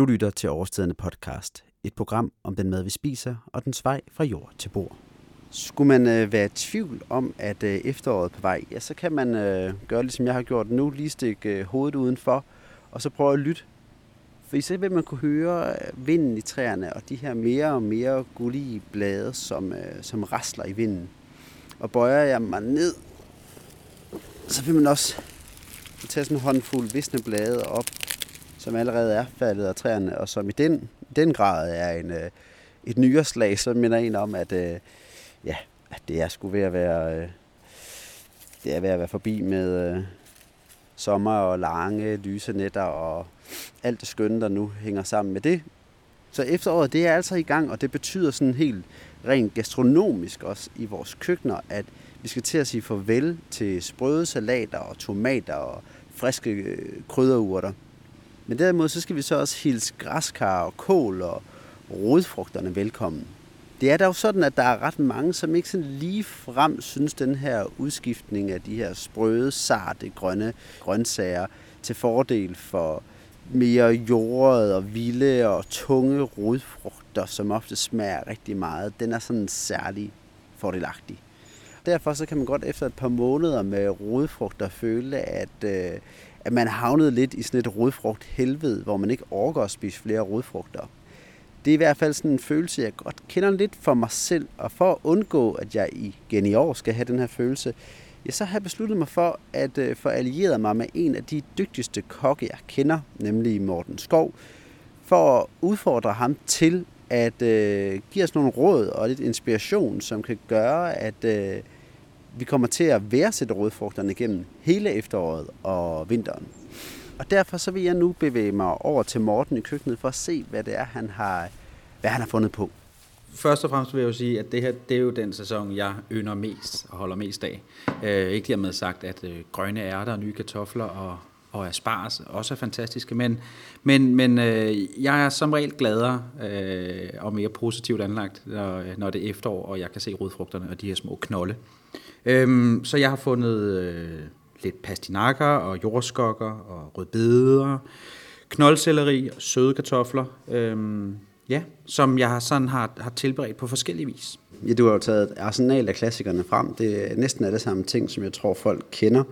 Du lytter til Overstedende podcast, et program om den mad, vi spiser, og dens vej fra jord til bord. Skulle man øh, være i tvivl om, at øh, efteråret er på vej, ja, så kan man øh, gøre, ligesom jeg har gjort nu, lige stikke øh, hovedet udenfor, og så prøve at lytte. For så vil man kunne høre øh, vinden i træerne, og de her mere og mere gullige blade, som, øh, som rasler i vinden. Og bøjer jeg mig ned, så vil man også tage sådan en håndfuld visne blade op, som allerede er faldet af træerne, og som i den, den grad er en, øh, et nyere slag, så minder en om, at, øh, ja, at det er sgu ved at være, øh, det er ved at være forbi med øh, sommer og lange, lyse nætter og alt det skønne, der nu hænger sammen med det. Så efteråret, det er altså i gang, og det betyder sådan helt rent gastronomisk også i vores køkkener, at vi skal til at sige farvel til sprøde salater og tomater og friske øh, krydderurter. Men derimod så skal vi så også hilse græskar og kål og rodfrugterne velkommen. Det er da jo sådan, at der er ret mange, som ikke sådan lige frem synes, den her udskiftning af de her sprøde, sarte, grønne grøntsager til fordel for mere jordede og vilde og tunge rodfrugter, som ofte smager rigtig meget, den er sådan særlig fordelagtig. Derfor så kan man godt efter et par måneder med rodfrugter føle, at, øh, at man havnede lidt i sådan et rodfrugt helvede, hvor man ikke orker at spise flere rodfrugter. Det er i hvert fald sådan en følelse, jeg godt kender lidt for mig selv, og for at undgå, at jeg igen i år skal have den her følelse, jeg så har jeg besluttet mig for at øh, få allieret mig med en af de dygtigste kokke, jeg kender, nemlig Morten Skov, for at udfordre ham til at øh, give os nogle råd og lidt inspiration, som kan gøre, at øh, vi kommer til at værdsætte rødfrugterne gennem hele efteråret og vinteren. Og derfor så vil jeg nu bevæge mig over til Morten i køkkenet for at se, hvad det er, han har, hvad han har fundet på. Først og fremmest vil jeg jo sige, at det her det er jo den sæson, jeg ynder mest og holder mest af. Øh, ikke dermed sagt, at øh, grønne ærter og nye kartofler og, og asparges også er fantastiske, men, men, men øh, jeg er som regel gladere øh, og mere positivt anlagt, når, øh, når det er efterår, og jeg kan se rodfrugterne og de her små knolde. Øhm, så jeg har fundet øh, lidt pastinakker og jordskokker og rødbeder, knoldselleri og søde kartofler, øhm, ja, som jeg sådan har, har tilberedt på forskellige vis. Ja, du har jo taget et arsenal af klassikerne frem. Det er næsten alle sammen ting, som jeg tror, folk kender.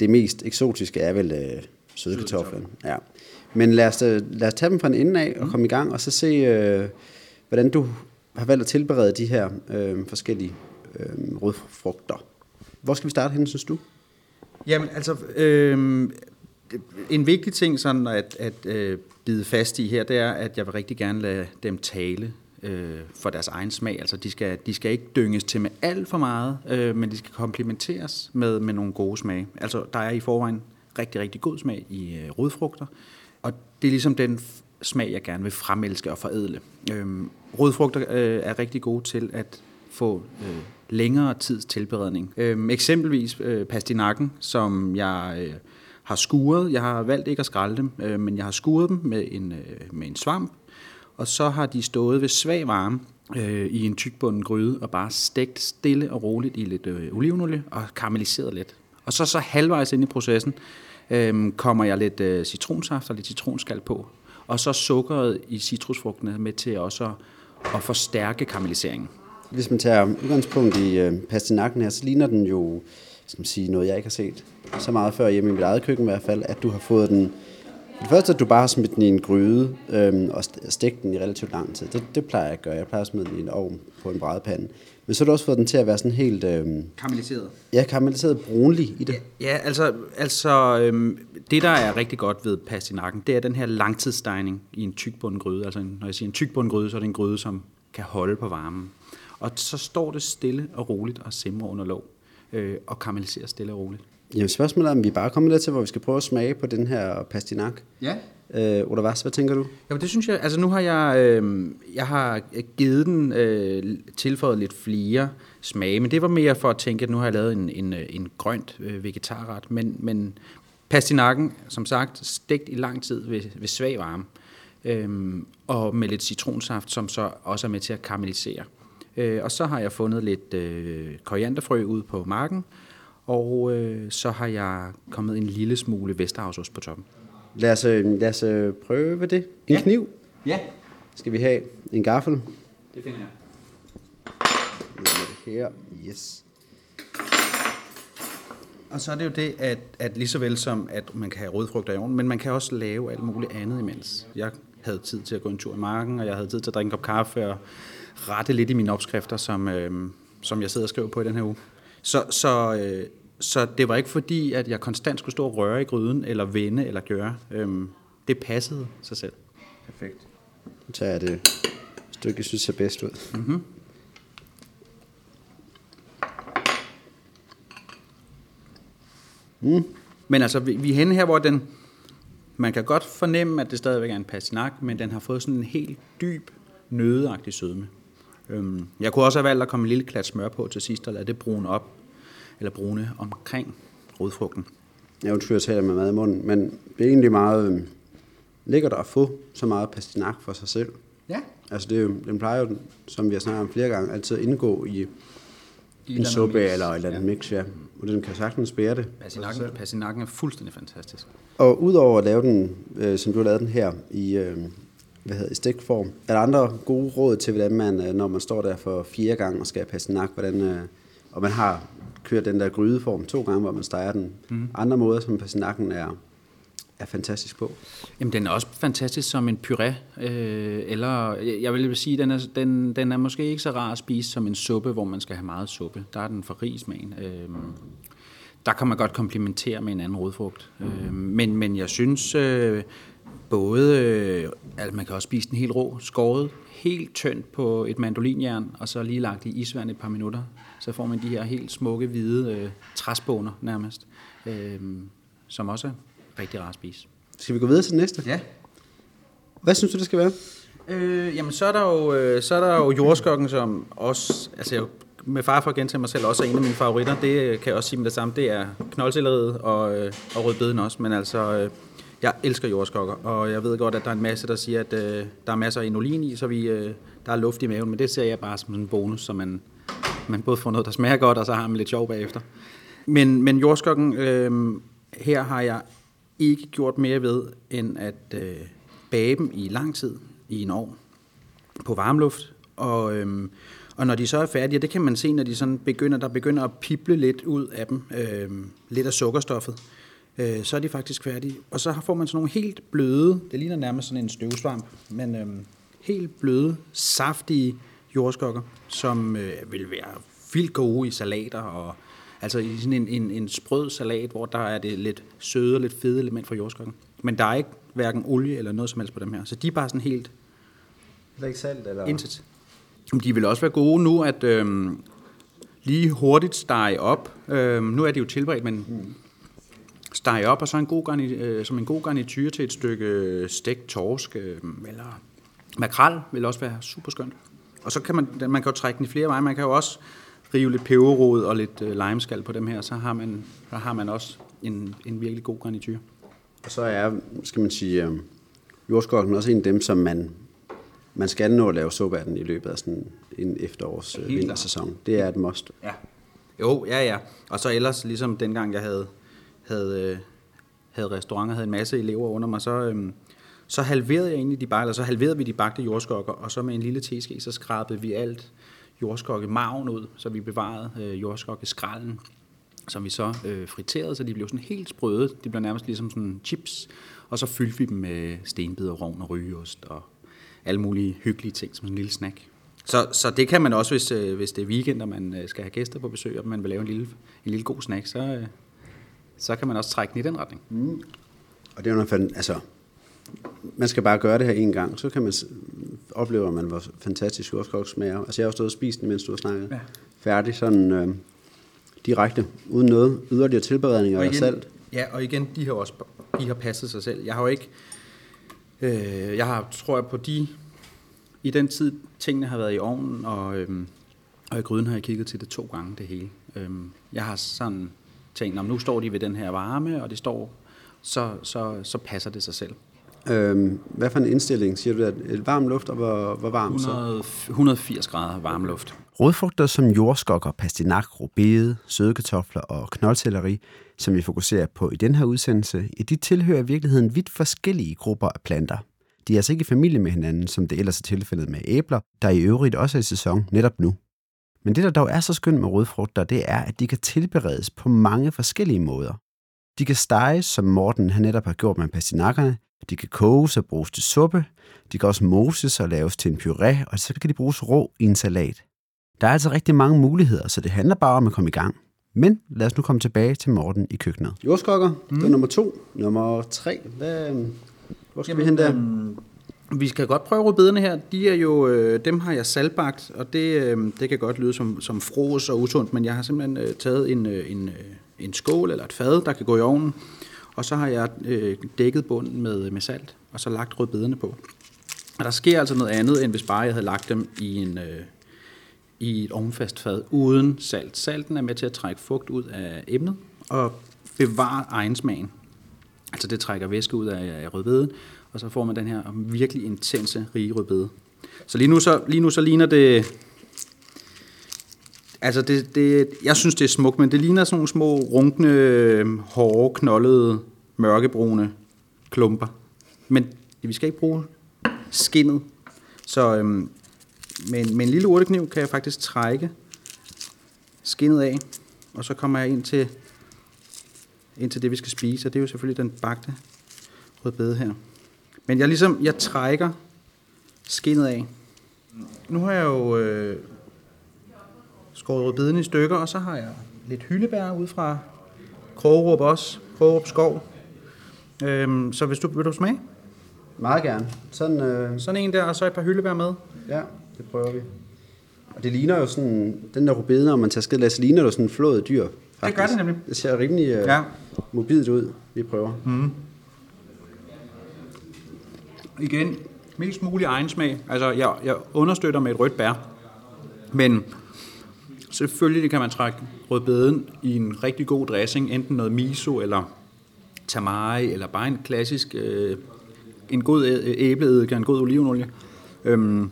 Det mest eksotiske er vel øh, søde kartofler. Ja. Men lad os, øh, lad os tage dem fra en ende af og komme i gang, og så se, øh, hvordan du har valgt at tilberede de her øh, forskellige øh, rødfrugter. Hvor skal vi starte hen, synes du? Jamen, altså, øh, en vigtig ting sådan at, at øh, bide fast i her, det er, at jeg vil rigtig gerne lade dem tale øh, for deres egen smag. Altså, de skal, de skal ikke dynges til med alt for meget, øh, men de skal komplementeres med, med nogle gode smage. Altså, der er i forvejen rigtig, rigtig god smag i øh, rodfrugter, og det er ligesom den smag, jeg gerne vil fremelske og forædle. Øh, rodfrugter øh, er rigtig gode til at få øh, længere tids tilberedning. Øh, eksempelvis øh, pastinakken, som jeg øh, har skuret. Jeg har valgt ikke at skralde dem, øh, men jeg har skuret dem med en, øh, med en svamp, og så har de stået ved svag varme øh, i en tykbunden gryde og bare stegt stille og roligt i lidt øh, olivenolie og karamelliseret lidt. Og så så halvvejs ind i processen øh, kommer jeg lidt øh, citronsaft og lidt citronskal på, og så sukkeret i citrusfrugtene med til også at, at forstærke karamelliseringen. Hvis man tager udgangspunkt i øh, pastinakken her, så ligner den jo skal man sige, noget, jeg ikke har set så meget før hjemme i mit eget køkken i hvert fald, at du har fået den... Det første, at du bare har smidt den i en gryde øhm, og stegt den i relativt lang tid. Det, det plejer jeg at gøre. Jeg plejer at smide den i en ovn på en brædepande. Men så har du også fået den til at være sådan helt... Øhm, karamelliseret. Ja, karamelliseret brunlig i det. Ja, ja altså, altså øhm, det, der er rigtig godt ved pastinakken, det er den her langtidsstejning i en tykbunden gryde. Altså, når jeg siger en tykbunden gryde, så er det en gryde, som kan holde på varmen. Og så står det stille og roligt og simrer under låg øh, og karamellisere stille og roligt. Jamen spørgsmålet er, om vi bare kommer lidt til, hvor vi skal prøve at smage på den her pastinak. Ja. Øh, Ola Vars, hvad tænker du? Jamen det synes jeg, altså nu har jeg, øh, jeg har givet den øh, tilføjet lidt flere smage, men det var mere for at tænke, at nu har jeg lavet en, en, en grønt øh, vegetarret, men, men pastinakken, som sagt, stegt i lang tid ved, ved svag varme, øh, og med lidt citronsaft, som så også er med til at karamellisere. Øh, og så har jeg fundet lidt øh, korianderfrø ud på marken, og øh, så har jeg kommet en lille smule Vesterhavsost på toppen. Lad os, øh, lad os øh, prøve det. En Ja. kniv. Ja, Skal vi have en gaffel? det finder jeg. Med det her. Yes. Og så er det jo det, at, at lige så vel som, at man kan have rødfrugter i ovnen, men man kan også lave alt muligt andet imens. Jeg havde tid til at gå en tur i marken, og jeg havde tid til at drikke en kop kaffe og rette lidt i mine opskrifter, som, øh, som jeg sidder og skriver på i den her uge. Så, så, øh, så det var ikke fordi, at jeg konstant skulle stå og røre i gryden, eller vende, eller gøre. Øh, det passede sig selv. Perfekt. Tager jeg det stykke, jeg synes ser bedst ud. Mm-hmm. Mm. Men altså, vi, vi er henne her, hvor den... Man kan godt fornemme, at det stadigvæk er en pastinak, men den har fået sådan en helt dyb, nødeagtig sødme. Øhm, jeg kunne også have valgt at komme en lille klat smør på til sidst, og lade det brune op, eller brune omkring rodfrugten. Jeg undskyld, jeg taler med mad i munden, men det er egentlig meget øh, lækkert at få så meget pastinak for sig selv. Ja. Altså, det er den plejer jo, som vi har snakket om flere gange, altid at indgå i I en suppe eller et eller andet mix, ja. Og den kan sagtens bære det. Pastinakken, pastinakken er fuldstændig fantastisk. Og udover at lave den, øh, som du har lavet den her i, øh, hvad hedder, i stikform, er der andre gode råd til, hvordan man, øh, når man står der for fire gange og skal have pastinak, hvordan, øh, og man har kørt den der grydeform to gange, hvor man steger den. Mm. Andre måder, som pastinakken er, er fantastisk på. Jamen, den er også fantastisk som en puré, øh, eller jeg vil sige, den er, den, den er måske ikke så rar at spise som en suppe, hvor man skal have meget suppe. Der er den for rig smagen. Øh, der kan man godt komplementere med en anden rodfrugt. Øh, men, men jeg synes øh, både, øh, altså man kan også spise den helt rå, skåret helt tyndt på et mandolinjern, og så lige lagt i isvand et par minutter. Så får man de her helt smukke, hvide øh, træsboner nærmest, øh, som også er rigtig rart at spise. Skal vi gå videre til den næste? Ja. Hvad synes du, det skal være? Øh, jamen, så er der jo, øh, så er der jo jordskokken, som også, altså jeg, med far for at gentage mig selv, også er en af mine favoritter. Det øh, kan jeg også sige med det samme. Det er knoldcelleriet og, øh, og rødbeden også. Men altså, øh, jeg elsker jordskokker, og jeg ved godt, at der er en masse, der siger, at øh, der er masser af inulin i, så vi, øh, der er luft i maven. Men det ser jeg bare som en bonus, så man, man både får noget, der smager godt, og så har man lidt sjov bagefter. Men, men jordskokken, øh, her har jeg ikke gjort mere ved, end at øh, bage dem i lang tid i en ovn på varmluft. Og, øh, og når de så er færdige, det kan man se, når de sådan begynder, der begynder at pible lidt ud af dem, øh, lidt af sukkerstoffet, øh, så er de faktisk færdige. Og så får man sådan nogle helt bløde, det ligner nærmest sådan en støvsvamp, men øh, helt bløde, saftige jordskokker, som øh, vil være vildt gode i salater og Altså i sådan en, en, en sprød salat, hvor der er det lidt søde og lidt fede element fra jordskokken. Men der er ikke hverken olie eller noget som helst på dem her. Så de er bare sådan helt Eller ikke salt? Eller? intet. Men De vil også være gode nu at øhm, lige hurtigt stege op. Øhm, nu er de jo tilberedt, men mm. stege op, og så en god garni, øh, som en god garnityr til et stykke stegt torsk øh, eller makrel vil også være super skønt. Og så kan man, man kan jo trække den i flere veje. Man kan jo også rive lidt peberrod og lidt øh, limeskal på dem her, så har man, så har man også en, en virkelig god garnityr. Og så er, skal man sige, øh, jordskokken også en af dem, som man, man skal nå at lave suppe af den i løbet af sådan en efterårs øh, vintersæson. Det er et must. Ja. Jo, ja, ja. Og så ellers, ligesom dengang jeg havde, havde, øh, havde restauranter, havde en masse elever under mig, så, øhm, så halverede jeg egentlig de bagte, eller så halverede vi de bagte jordskokker, og så med en lille teske, så skrabede vi alt jordskokke maven ud, så vi bevarede øh, jordskokkeskrallen, som vi så øh, friterede, så de blev sådan helt sprøde. De blev nærmest ligesom sådan chips, og så fyldte vi dem med stenbider, rovn og rygeost og alle mulige hyggelige ting som en lille snack. Så, så det kan man også, hvis, øh, hvis det er weekend, og man øh, skal have gæster på besøg, og man vil lave en lille, en lille god snack, så, øh, så kan man også trække den i den retning. Mm. Og det er jo noget, altså, man skal bare gøre det her en gang, så kan man opleve, man hvor fantastisk jordskok smager. Altså jeg har jo stået og spist den, mens du har snakket. Ja. Færdig, sådan øh, direkte, uden noget yderligere tilberedning eller salt. Ja, og igen, de har også de har passet sig selv. Jeg har jo ikke, øh, jeg har, tror jeg, på de, i den tid, tingene har været i ovnen, og, øhm, og i gryden har jeg kigget til det to gange, det hele. Øhm, jeg har sådan tænkt, "Nå, men nu står de ved den her varme, og det står, så, så, så passer det sig selv. Øhm, hvad for en indstilling siger du? der? Et varm luft, og hvor, hvor varm så? 100, 180 grader varm luft. Rodfrugter som jordskokker, pastinak, rubede, sødekartofler og knoldselleri, som vi fokuserer på i den her udsendelse, ja, de tilhører i virkeligheden vidt forskellige grupper af planter. De er altså ikke i familie med hinanden, som det ellers er tilfældet med æbler, der i øvrigt også er i sæson netop nu. Men det, der dog er så skønt med rodfrugter, det er, at de kan tilberedes på mange forskellige måder. De kan steges, som Morten han netop har gjort med pastinakkerne. De kan koges og bruges til suppe. De kan også moses og laves til en puré, og så kan de bruges rå i en salat. Der er altså rigtig mange muligheder, så det handler bare om at komme i gang. Men lad os nu komme tilbage til Morten i køkkenet. Jordskokker, mm. det er nummer to. Nummer tre, hvad, hvor skal Jamen, vi hen der? Øhm, vi skal godt prøve rødbederne her. De er jo, øh, dem har jeg salbagt, og det, øh, det kan godt lyde som, som fros og usundt, men jeg har simpelthen øh, taget en, øh, en, øh, en skål eller et fad, der kan gå i ovnen, og så har jeg øh, dækket bunden med, med salt, og så lagt rødbederne på. Og der sker altså noget andet, end hvis bare jeg havde lagt dem i, en, øh, i et ovnfast fad uden salt. Salten er med til at trække fugt ud af emnet og bevare egensmagen. Altså det trækker væske ud af, af rødbeden, og så får man den her virkelig intense, rige rødbede. Så lige nu så, lige nu så ligner det... Altså, det, det, jeg synes, det er smukt, men det ligner sådan nogle små, runkne, øhm, hårde, knoldede, mørkebrune klumper. Men vi skal ikke bruge skinnet. Så øhm, med, en, med en lille urtekniv kan jeg faktisk trække skinnet af, og så kommer jeg ind til, ind til det, vi skal spise, og det er jo selvfølgelig den bagte rødbede her. Men jeg ligesom, jeg trækker skinnet af. Nu har jeg jo øh, skåret rødbeden i stykker, og så har jeg lidt hyldebær ud fra Krogerup også, Krogerup skov. Øhm, så hvis du, vil du smage? Meget gerne. Sådan, øh... sådan en der, og så et par hyldebær med. Ja, det prøver vi. Og det ligner jo sådan, den der rubede, når man tager skidt, så ligner det sådan en flået dyr. Faktisk. Det gør det nemlig. Det ser rimelig øh, ja. mobilt ud. Vi prøver. Mm igen, mest mulig egensmag. Altså, jeg, jeg understøtter med et rødt bær. Men selvfølgelig kan man trække rødbeden i en rigtig god dressing, enten noget miso eller tamari, eller bare en klassisk, øh, en god æbleeddike, en god olivenolie. Øhm,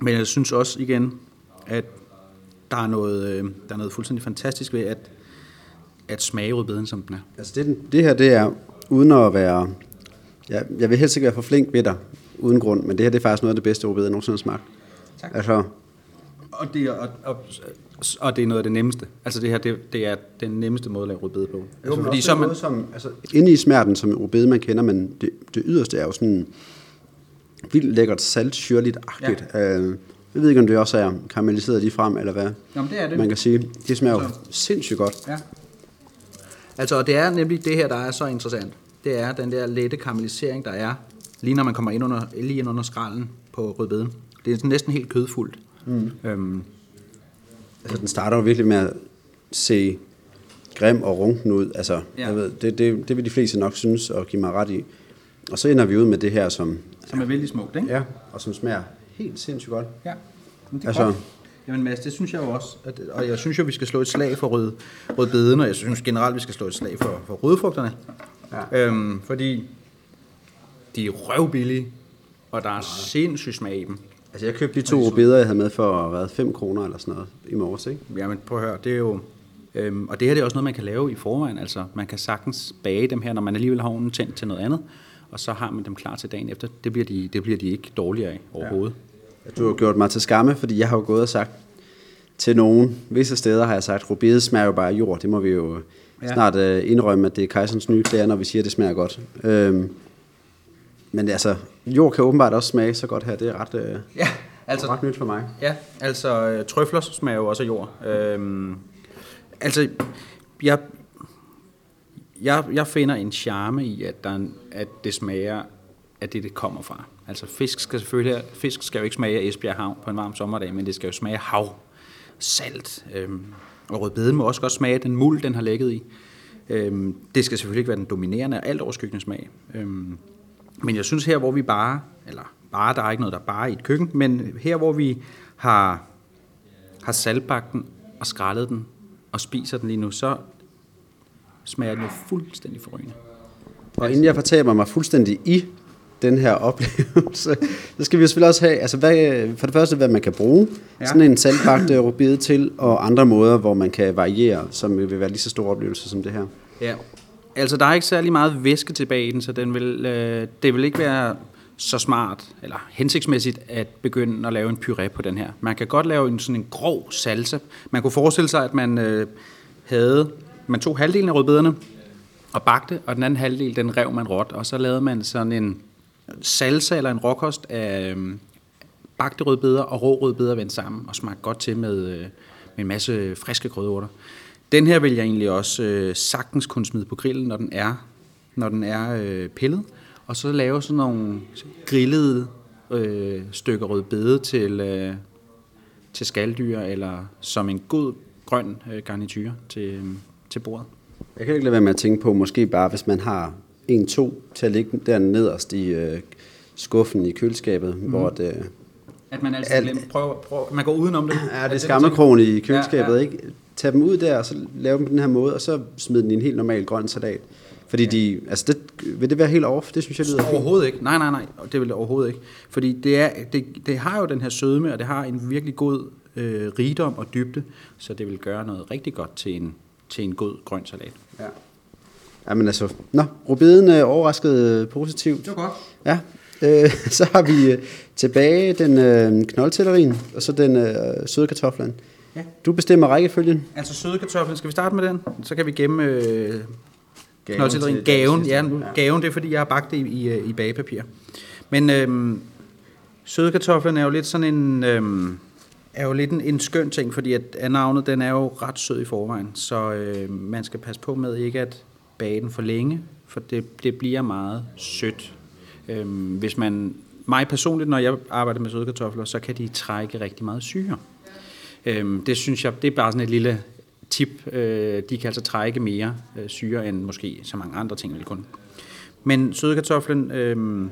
men jeg synes også igen, at der er noget, øh, der er noget fuldstændig fantastisk ved at, at smage rødbeden, som den er. Altså det, det her, det er uden at være Ja, jeg vil helst ikke være for flink ved dig, uden grund, men det her det er faktisk noget af det bedste rødbede, jeg nogensinde har smagt. Tak. Altså, og det, er, og, og, og det er noget af det nemmeste. Altså det her, det, det er den nemmeste måde at lave rødbede på. Jo, altså, fordi så man... som, altså, inde i smerten, som rødbede man kender, men det, det yderste er jo sådan vildt lækkert, salt, syrligt-agtigt. Ja. Øh, jeg ved ikke, om det også er karamelliseret lige frem, eller hvad Jamen, det er det. man kan sige. Det smager jo sindssygt godt. Ja. Altså, det er nemlig det her, der er så interessant det er den der lette karamellisering, der er, lige når man kommer ind under, lige ind under skralden på rødbeden. Det er næsten helt kødfuldt. Mm. Øhm. Altså, den starter jo virkelig med at se grim og runken ud. Altså, ja. jeg ved, det, det, det vil de fleste nok synes og give mig ret i. Og så ender vi ud med det her, som... Som er vældig smukt, ikke? Ja, og som smager helt sindssygt godt. Ja, Men det er altså, godt. Jamen Mads, det synes jeg jo også. At, og jeg synes jo, vi skal slå et slag for rød, rødbeden, og jeg synes generelt, vi skal slå et slag for, for rødfrugterne. Ja. Øhm, fordi de er røvbillige, og der er sindssygt smag i dem. Altså jeg købte de to rubeder, jeg havde med for hvad, 5 kroner eller sådan noget i morges, ikke? Jamen prøv at høre, det er jo... Øhm, og det her det er også noget, man kan lave i forvejen. Altså man kan sagtens bage dem her, når man alligevel har ovnen tændt til noget andet, og så har man dem klar til dagen efter. Det bliver de, det bliver de ikke dårligere af overhovedet. Ja. Du har gjort mig til skamme, fordi jeg har jo gået og sagt til nogen, visse steder har jeg sagt, rubede smager jo bare jord, det må vi jo ja. snart øh, indrømme, at det er kejserens nye klæder, når vi siger, at det smager godt. Øhm, men altså, jord kan åbenbart også smage så godt her. Det er ret, øh, ja, altså, ret nyt for mig. Ja, altså øh, trøfler smager jo også af jord. Øhm, altså, jeg, jeg, jeg finder en charme i, at, der, at det smager af det, det kommer fra. Altså fisk skal selvfølgelig, fisk skal jo ikke smage af Esbjerg Havn på en varm sommerdag, men det skal jo smage af hav, salt, øhm, og rødbeden må også godt smage af den muld, den har lægget i. Øhm, det skal selvfølgelig ikke være den dominerende og alt overskyggende smag. Øhm, men jeg synes her, hvor vi bare, eller bare, der er ikke noget, der er bare i et køkken, men her, hvor vi har, har saltbagt den og skrællet den og spiser den lige nu, så smager den jo fuldstændig forrygende. Og inden jeg fortaber mig fuldstændig i den her oplevelse, så skal vi jo selvfølgelig også have, altså hvad, for det første, hvad man kan bruge ja. sådan en saltbagt rubide til, og andre måder, hvor man kan variere, som vil være lige så stor oplevelse som det her. Ja, altså der er ikke særlig meget væske tilbage i den, så den vil, øh, det vil ikke være så smart eller hensigtsmæssigt at begynde at lave en puré på den her. Man kan godt lave en sådan en grov salsa. Man kunne forestille sig, at man øh, havde, man tog halvdelen af rødbederne og bagte, og den anden halvdel, den rev man råt, og så lavede man sådan en salsa eller en råkost af øh, bagte rødbeder og rå rødbeder vendt sammen og smagte godt til med, øh, med en masse friske krydderurter. Den her vil jeg egentlig også øh, sagtens kunne smide på grillen, når den er, når den er øh, pillet og så lave sådan nogle grillede øh, stykker rødbede til, øh, til skalddyr, eller som en god grøn øh, garnityr til, til bordet. Jeg kan ikke lade være med at tænke på, måske bare hvis man har en, to til at ligge der nederst i øh, skuffen i køleskabet, mm. hvor det... At man altid glemmer, prøver, prøver, man går udenom det. Ja, det er skammekrogen i køleskabet, ja, ja. ikke? Tag dem ud der, og så lave dem på den her måde, og så smid den i en helt normal grøn salat. Fordi ja. de, altså det, vil det være helt off? Det synes jeg lyder Overhovedet ikke. Nej, nej, nej. Det vil det overhovedet ikke. Fordi det, er, det, det har jo den her sødme, og det har en virkelig god øh, rigdom og dybde, så det vil gøre noget rigtig godt til en, til en god grøn salat. Ja. Jamen altså, nå, rubiden er overrasket øh, positivt. Det var godt. Ja, øh, så har vi øh, tilbage den øh, knoldtellerien, og så den øh, søde kartoflen. Ja. Du bestemmer rækkefølgen. Altså søde kartoflen, skal vi starte med den? Så kan vi gemme øh, Gaven, til, til gaven, ja, nu, ja. gaven, det er fordi, jeg har bagt det i, i, i bagepapir. Men øhm, søde kartoflen er jo lidt sådan en... Øhm, er jo lidt en, en skøn ting, fordi at, at navnet den er jo ret sød i forvejen, så øh, man skal passe på med ikke at bage den for længe, for det, det bliver meget sødt. Øhm, hvis man, mig personligt, når jeg arbejder med søde kartofler, så kan de trække rigtig meget syre. Øhm, det synes jeg, det er bare sådan et lille tip. Øh, de kan altså trække mere øh, syre end måske så mange andre ting vil kunne. Men sødekartoflen øh,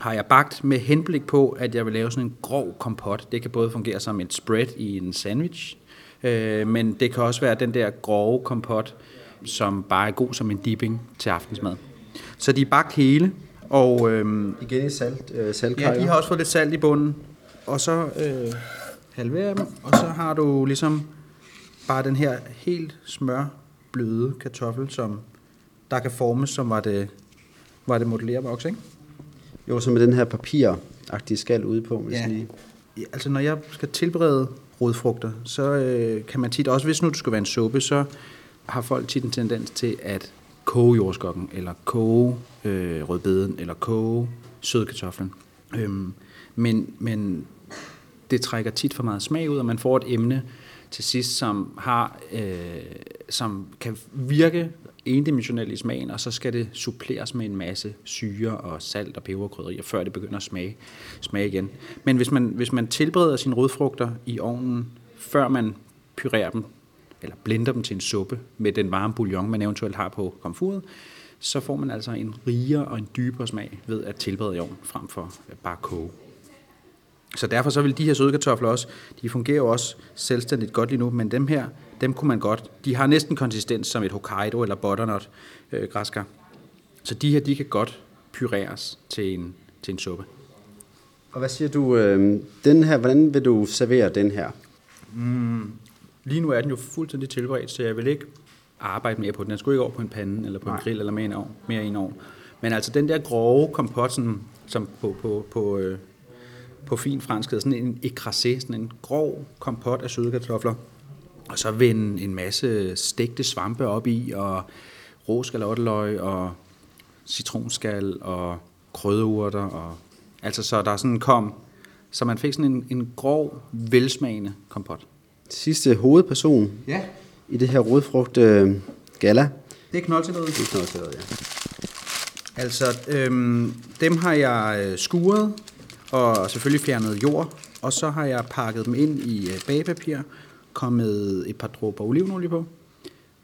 har jeg bagt med henblik på, at jeg vil lave sådan en grov kompot. Det kan både fungere som et spread i en sandwich, øh, men det kan også være den der grove kompot, som bare er god som en dipping til aftensmad. Så de er bagt hele, og... Øh, Igen i salt, øh, Ja, de har også fået lidt salt i bunden. Og så øh, halverer dem, og så har du ligesom bare den her helt smør bløde kartoffel, som der kan formes, som var det, var det modellervoks, ikke? Jo, så med den her papiragtige skal ude på. Ja. ja. altså når jeg skal tilberede rodfrugter, så øh, kan man tit, også hvis nu det skal være en suppe, så har folk tit en tendens til at koge jordskokken, eller koge øh, rødbeden, eller koge sødkartoflen. Øhm, men, men det trækker tit for meget smag ud, og man får et emne, til sidst, som, har, øh, som kan virke endimensionelt i smagen, og så skal det suppleres med en masse syre og salt og peberkrydderier, før det begynder at smage, smage igen. Men hvis man, hvis man tilbereder sine rødfrugter i ovnen, før man pyrerer dem, eller blender dem til en suppe med den varme bouillon, man eventuelt har på komfuret, så får man altså en rigere og en dybere smag ved at tilberede i ovnen, frem for bare koge. Så derfor så vil de her søde kartofler også, de fungerer jo også selvstændigt godt lige nu, men dem her, dem kunne man godt, de har næsten konsistens som et Hokkaido eller butternut øh, græskar. Så de her, de kan godt pyreres til en, til en suppe. Og hvad siger du, øh, den her, hvordan vil du servere den her? Mm, lige nu er den jo fuldstændig tilberedt, så jeg vil ikke arbejde mere på den. Den skulle ikke over på en pande, eller på Nej. en grill, eller mere, en ovn, mere en ovn. Men altså den der grove kompot, som, som på, på, på, øh, på fin fransk hedder sådan en écrasé, sådan en grov kompot af søde kartofler. Og så vende en masse stegte svampe op i, og råskalotteløg, og citronskal, og krydderurter, og altså så der sådan kom, så man fik sådan en, en grov, velsmagende kompot. Sidste hovedperson ja. i det her rodfrugt øh, gala. Det er knoldtilleret. Det er ja. Altså, øhm, dem har jeg øh, skuret og selvfølgelig fjernet jord. Og så har jeg pakket dem ind i øh, bagepapir, kommet et par dråber olivenolie på,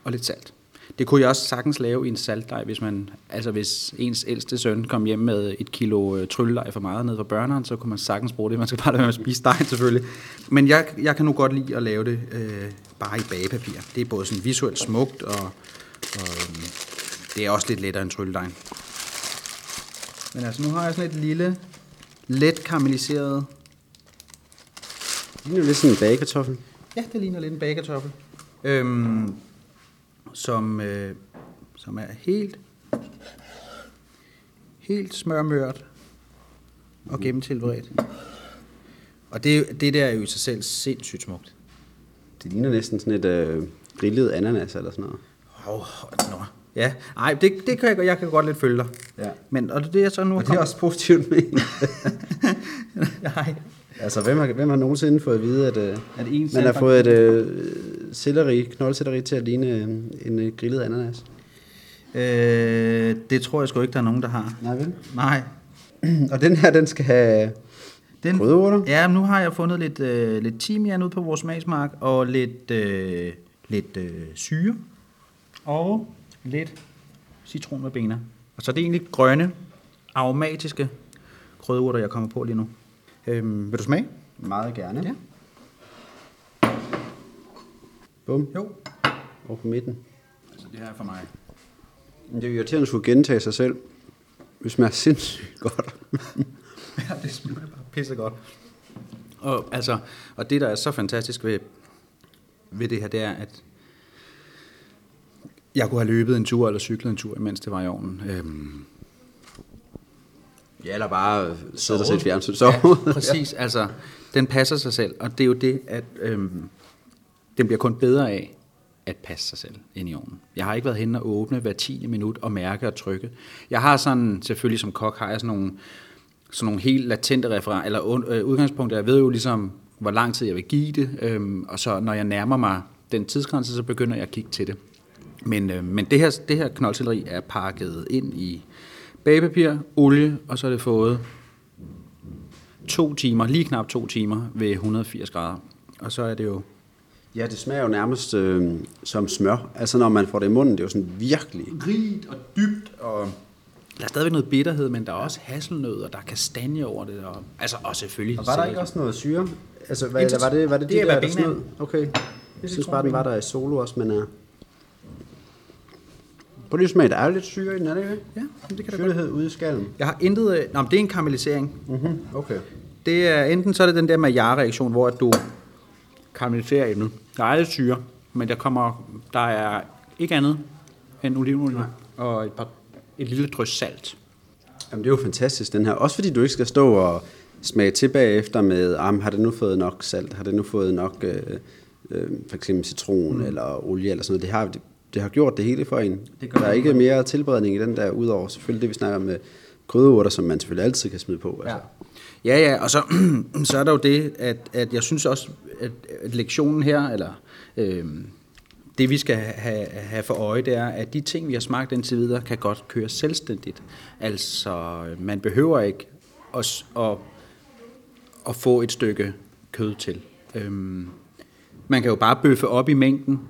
og lidt salt. Det kunne jeg også sagtens lave i en saltdej, hvis man, altså hvis ens ældste søn kom hjem med et kilo øh, trylledej for meget ned fra børneren, så kunne man sagtens bruge det. Man skal bare lade være med at spise dejen selvfølgelig. Men jeg, jeg kan nu godt lide at lave det øh, bare i bagepapir. Det er både sådan visuelt smukt, og, og øh, det er også lidt lettere end trylledejen. Men altså, nu har jeg sådan et lille, let karamelliseret... Det ligner lidt sådan en bagekartoffel. Ja, det ligner lidt en bagekartoffel. Øhm, som, øh, som er helt, helt smørmørt og gennemtilberedt. Og det, det der er jo i sig selv sindssygt smukt. Det ligner næsten sådan et øh, grillet ananas eller sådan noget. Oh, nå. Ja, nej, det, det kan jeg, jeg kan godt lidt følge dig. Ja. Men, og det er så nu... Og det er også positivt med nej. Altså, hvem har, hvem har nogensinde fået at vide, at, øh, At en man har fået et øh, selleri, knoldselleri til at ligne øh, en øh, grillet ananas? Øh, det tror jeg sgu ikke, der er nogen, der har. Nej, vel? Nej. Og den her, den skal have Den, krydderurter. Ja, men nu har jeg fundet lidt, øh, lidt timian ud på vores smagsmark, og lidt, øh, lidt øh, syre, og lidt citron med bener. Og så er det egentlig grønne, aromatiske krydderurter, jeg kommer på lige nu. Øhm, vil du smage? Meget gerne. Ja. Bum. Jo. Over på midten. Altså, det her er for mig. Det er jo irriterende at skulle gentage sig selv. Det smager sindssygt godt. Ja, det smager bare pisse godt. Og, altså, og det, der er så fantastisk ved, ved det her, det er, at jeg kunne have løbet en tur eller cyklet en tur, mens det var i ovnen. Øhm, Ja, eller bare sidde og se fjernsyn. Så. Ja, præcis. Altså, den passer sig selv, og det er jo det, at øhm, den bliver kun bedre af at passe sig selv ind i ovnen. Jeg har ikke været henne og åbne hver 10. minut og mærke og trykke. Jeg har sådan, selvfølgelig som kok, har jeg sådan nogle, sådan nogle helt latente referencer, eller øh, udgangspunkter. Jeg ved jo ligesom, hvor lang tid jeg vil give det, øhm, og så når jeg nærmer mig den tidsgrænse, så begynder jeg at kigge til det. Men, øh, men det her, det her knoldselleri er pakket ind i bagepapir, olie, og så er det fået to timer, lige knap to timer ved 180 grader. Og så er det jo... Ja, det smager jo nærmest øh, som smør. Altså når man får det i munden, det er jo sådan virkelig... Rigt og dybt, og der er stadigvæk noget bitterhed, men der er også hasselnød, og der er kastanje over det, og, altså, og selvfølgelig... Og var der ikke også noget syre? Altså, hvad, Intet. var det, var det, Det de er der, der snød? Okay. Jeg synes bare, den var der i solo også, men... Uh... Smage, der er jo lidt syre i den, er det ikke? Ja, det kan da godt. Ude i skallen. Jeg har intet... øh, Nå, men det er en karamellisering. Mm-hmm. Okay. Det er enten så er det den der Maillard-reaktion, hvor at du karamelliserer emnet. Der er lidt syre, men der kommer, der er ikke andet end olivenolie og et, par, et lille drys salt. Jamen, det er jo fantastisk, den her. Også fordi du ikke skal stå og smage til bagefter med, ah, har det nu fået nok salt? Har det nu fået nok øh, øh, for eksempel citron mm. eller olie eller sådan noget? Det har, det, har gjort det hele for en. Det der er ikke mere tilberedning i den der, udover selvfølgelig det, vi snakker med krydderurter, som man selvfølgelig altid kan smide på. Altså. Ja, ja, og så, så er der jo det, at, at jeg synes også, at, at lektionen her, eller øh, det vi skal have, have for øje, det er, at de ting, vi har smagt indtil videre, kan godt køre selvstændigt. Altså, man behøver ikke at, at, at få et stykke kød til. Øhm, man kan jo bare bøffe op i mængden,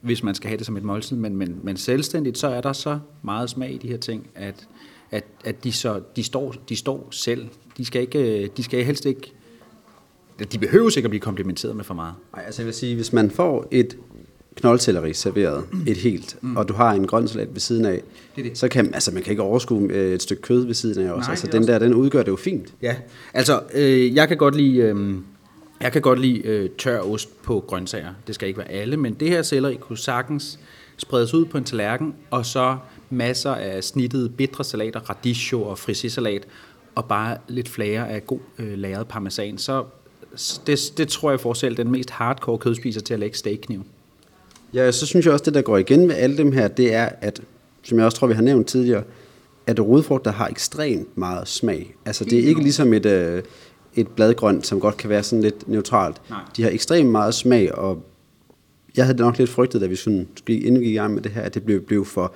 hvis man skal have det som et måltid, men, men, men selvstændigt, så er der så meget smag i de her ting, at, at, at de, så, de, står, de står selv. De skal, ikke, de skal helst ikke... De behøver ikke at blive komplementeret med for meget. Ej, altså jeg vil sige, hvis man får et knoldselleri serveret, et helt, mm. og du har en grøn salat ved siden af, Det det. så kan altså, man kan ikke overskue øh, et stykke kød ved siden af også. Nej, altså den også- der, den udgør det jo fint. Ja, altså øh, jeg kan godt lide, øh, jeg kan godt lide øh, tør ost på grøntsager. Det skal ikke være alle, men det her selleri kunne sagtens spredes ud på en tallerken, og så masser af snittede bitre salater, radicchio og frisissalat, og bare lidt flager af god øh, lagret parmesan. Så det, det tror jeg får selv den mest hardcore kødspiser til at lægge steakkniv. Ja, så synes jeg også, det der går igen med alle dem her, det er, at, som jeg også tror, vi har nævnt tidligere, at rodfrugter har ekstremt meget smag. Altså det er ikke ligesom et, øh, et bladgrønt, som godt kan være sådan lidt neutralt. Nej. De har ekstremt meget smag, og jeg havde nok lidt frygtet, da vi sådan, skulle inden vi gik i gang med det her, at det blev, blev for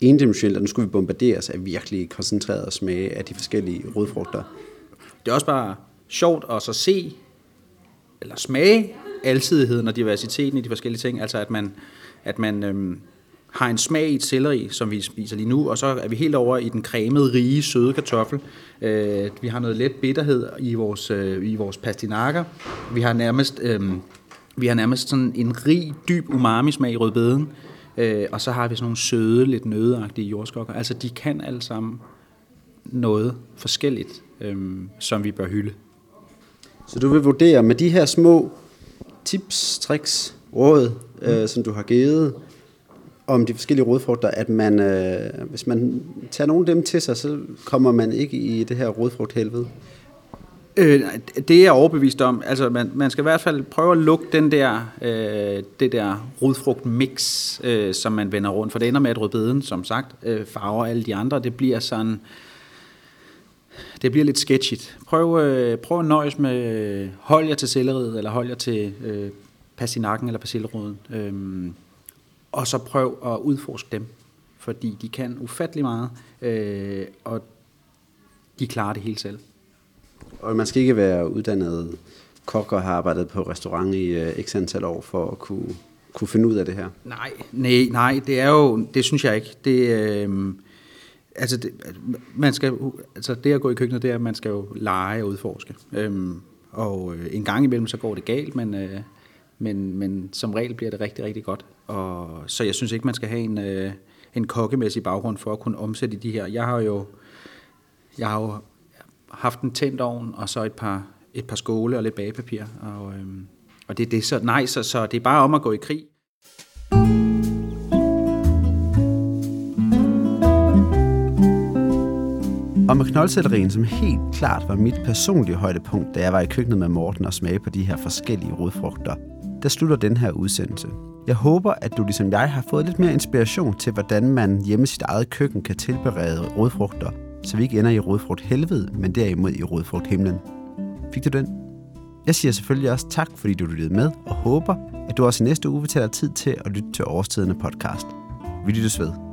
endimensionelt, og nu skulle vi bombarderes af virkelig koncentreret smage af de forskellige rodfrugter. Det er også bare sjovt at så se, eller smage alsidigheden og diversiteten i de forskellige ting. Altså at man, at man øhm, har en smag i et selleri, som vi spiser lige nu, og så er vi helt over i den cremede, rige, søde kartoffel. Øh, vi har noget let bitterhed i vores, øh, i vores pastinakker. Vi har nærmest, øh, vi har nærmest sådan en rig, dyb umami-smag i rødbeden. Øh, og så har vi sådan nogle søde, lidt nødeagtige jordskokker. Altså de kan alle sammen noget forskelligt, øhm, som vi bør hylde. Så du vil vurdere med de her små tips, tricks, råd, mm. øh, som du har givet om de forskellige rodfrugter, at man, øh, hvis man tager nogle af dem til sig, så kommer man ikke i det her rodfrugthelvede? Øh, det er jeg overbevist om. Altså, man, man skal i hvert fald prøve at lukke den der, øh, det der rodfrugtmix, øh, som man vender rundt. For det ender med, at rødbeden, som sagt, øh, farver alle de andre. Det bliver sådan... Det bliver lidt sketchy. Prøv, øh, prøv at nøjes med øh, hold jer til selleriet, eller hold jer til øh, pastinakken eller persilleroden. Øh, og så prøv at udforske dem, fordi de kan ufattelig meget, øh, og de klarer det helt selv. Og man skal ikke være uddannet kok og have arbejdet på restaurant i uh, x antal år for at kunne, kunne finde ud af det her? Nej, nej, nej, det er jo, det synes jeg ikke. Det, øh, altså, det, man skal, altså det at gå i køkkenet, det er, at man skal jo lege og udforske. Øhm, og øh, en gang imellem, så går det galt, men, øh, men, men som regel bliver det rigtig, rigtig godt. Og, så jeg synes ikke, man skal have en, øh, en kokkemæssig baggrund for at kunne omsætte de her. Jeg har jo, jeg har jo haft en tændt ovn, og så et par, et par skåle og lidt bagepapir. Og, øh, og det, det er så nej, så, så det er bare om at gå i krig. Og med knoldsellerien, som helt klart var mit personlige højdepunkt, da jeg var i køkkenet med Morten og smagte på de her forskellige rodfrugter, der slutter den her udsendelse. Jeg håber, at du ligesom jeg har fået lidt mere inspiration til, hvordan man hjemme i sit eget køkken kan tilberede rodfrugter så vi ikke ender i rødfrugt helvede, men derimod i rødfrugt himlen. Fik du den? Jeg siger selvfølgelig også tak, fordi du lyttede med, og håber, at du også i næste uge vil tage dig tid til at lytte til Årstiderne podcast. Vi lyttes ved.